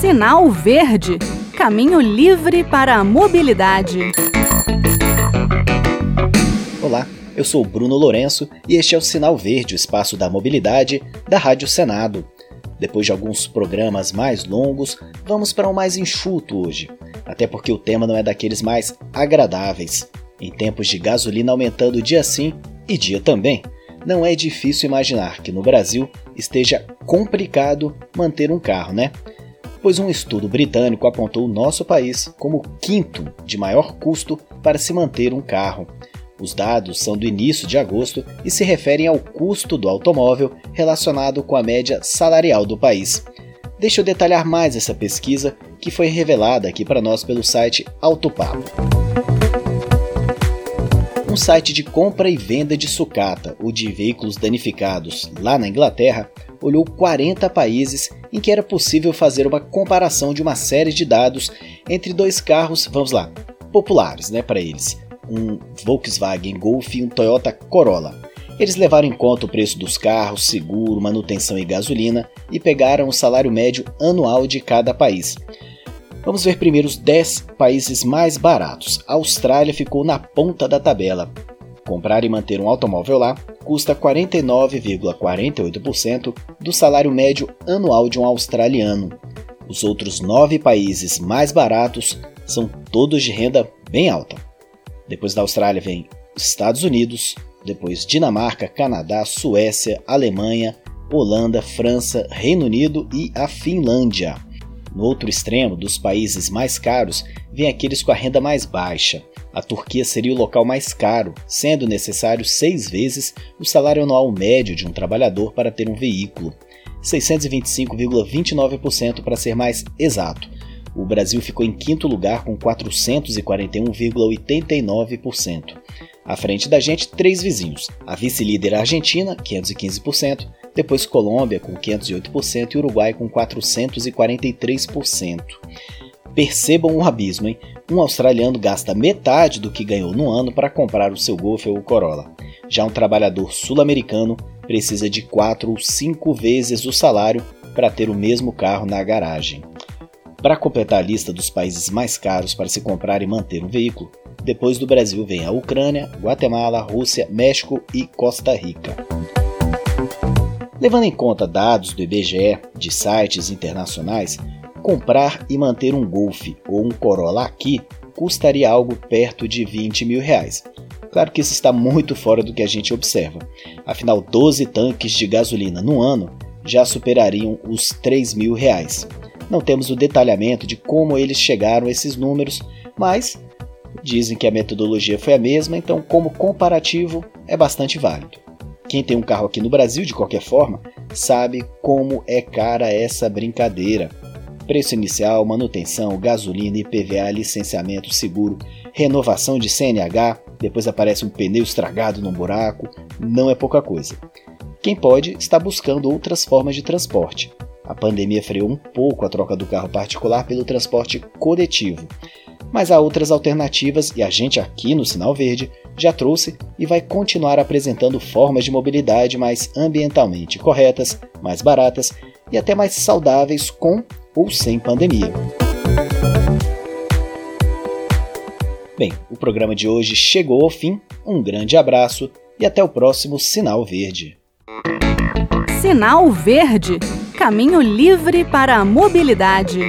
Sinal Verde Caminho livre para a mobilidade. Olá, eu sou Bruno Lourenço e este é o Sinal Verde, o espaço da mobilidade da Rádio Senado. Depois de alguns programas mais longos, vamos para um mais enxuto hoje, até porque o tema não é daqueles mais agradáveis. Em tempos de gasolina aumentando dia sim e dia também, não é difícil imaginar que no Brasil esteja complicado manter um carro, né? Pois um estudo britânico apontou o nosso país como o quinto de maior custo para se manter um carro. Os dados são do início de agosto e se referem ao custo do automóvel relacionado com a média salarial do país. Deixa eu detalhar mais essa pesquisa que foi revelada aqui para nós pelo site Autopapo um site de compra e venda de sucata ou de veículos danificados lá na Inglaterra olhou 40 países em que era possível fazer uma comparação de uma série de dados entre dois carros, vamos lá, populares, né, para eles, um Volkswagen Golf e um Toyota Corolla. Eles levaram em conta o preço dos carros, seguro, manutenção e gasolina e pegaram o salário médio anual de cada país. Vamos ver primeiro os 10 países mais baratos. A Austrália ficou na ponta da tabela. Comprar e manter um automóvel lá custa 49,48% do salário médio anual de um australiano. Os outros nove países mais baratos são todos de renda bem alta. Depois da Austrália vem Estados Unidos, depois Dinamarca, Canadá, Suécia, Alemanha, Holanda, França, Reino Unido e a Finlândia. No outro extremo dos países mais caros, vem aqueles com a renda mais baixa. A Turquia seria o local mais caro, sendo necessário seis vezes o salário anual médio de um trabalhador para ter um veículo. 625,29% para ser mais exato. O Brasil ficou em quinto lugar com 441,89%. À frente da gente, três vizinhos. A vice-líder Argentina, 515%, depois Colômbia com 508% e Uruguai com 443%. Percebam o abismo, hein? Um australiano gasta metade do que ganhou no ano para comprar o seu Golf ou Corolla. Já um trabalhador sul-americano precisa de 4 ou 5 vezes o salário para ter o mesmo carro na garagem. Para completar a lista dos países mais caros para se comprar e manter um veículo, depois do Brasil vem a Ucrânia, Guatemala, Rússia, México e Costa Rica. Levando em conta dados do IBGE de sites internacionais, comprar e manter um Golf ou um Corolla aqui custaria algo perto de 20 mil reais. Claro que isso está muito fora do que a gente observa. Afinal, 12 tanques de gasolina no ano já superariam os 3 mil reais. Não temos o detalhamento de como eles chegaram a esses números, mas dizem que a metodologia foi a mesma, então, como comparativo, é bastante válido. Quem tem um carro aqui no Brasil, de qualquer forma, sabe como é cara essa brincadeira. Preço inicial, manutenção, gasolina, IPVA, licenciamento, seguro, renovação de CNH, depois aparece um pneu estragado num buraco, não é pouca coisa. Quem pode está buscando outras formas de transporte. A pandemia freou um pouco a troca do carro particular pelo transporte coletivo, mas há outras alternativas e a gente aqui no Sinal Verde já trouxe e vai continuar apresentando formas de mobilidade mais ambientalmente corretas, mais baratas e até mais saudáveis com ou sem pandemia. Bem, o programa de hoje chegou ao fim. Um grande abraço e até o próximo Sinal Verde. Sinal Verde Caminho livre para a mobilidade.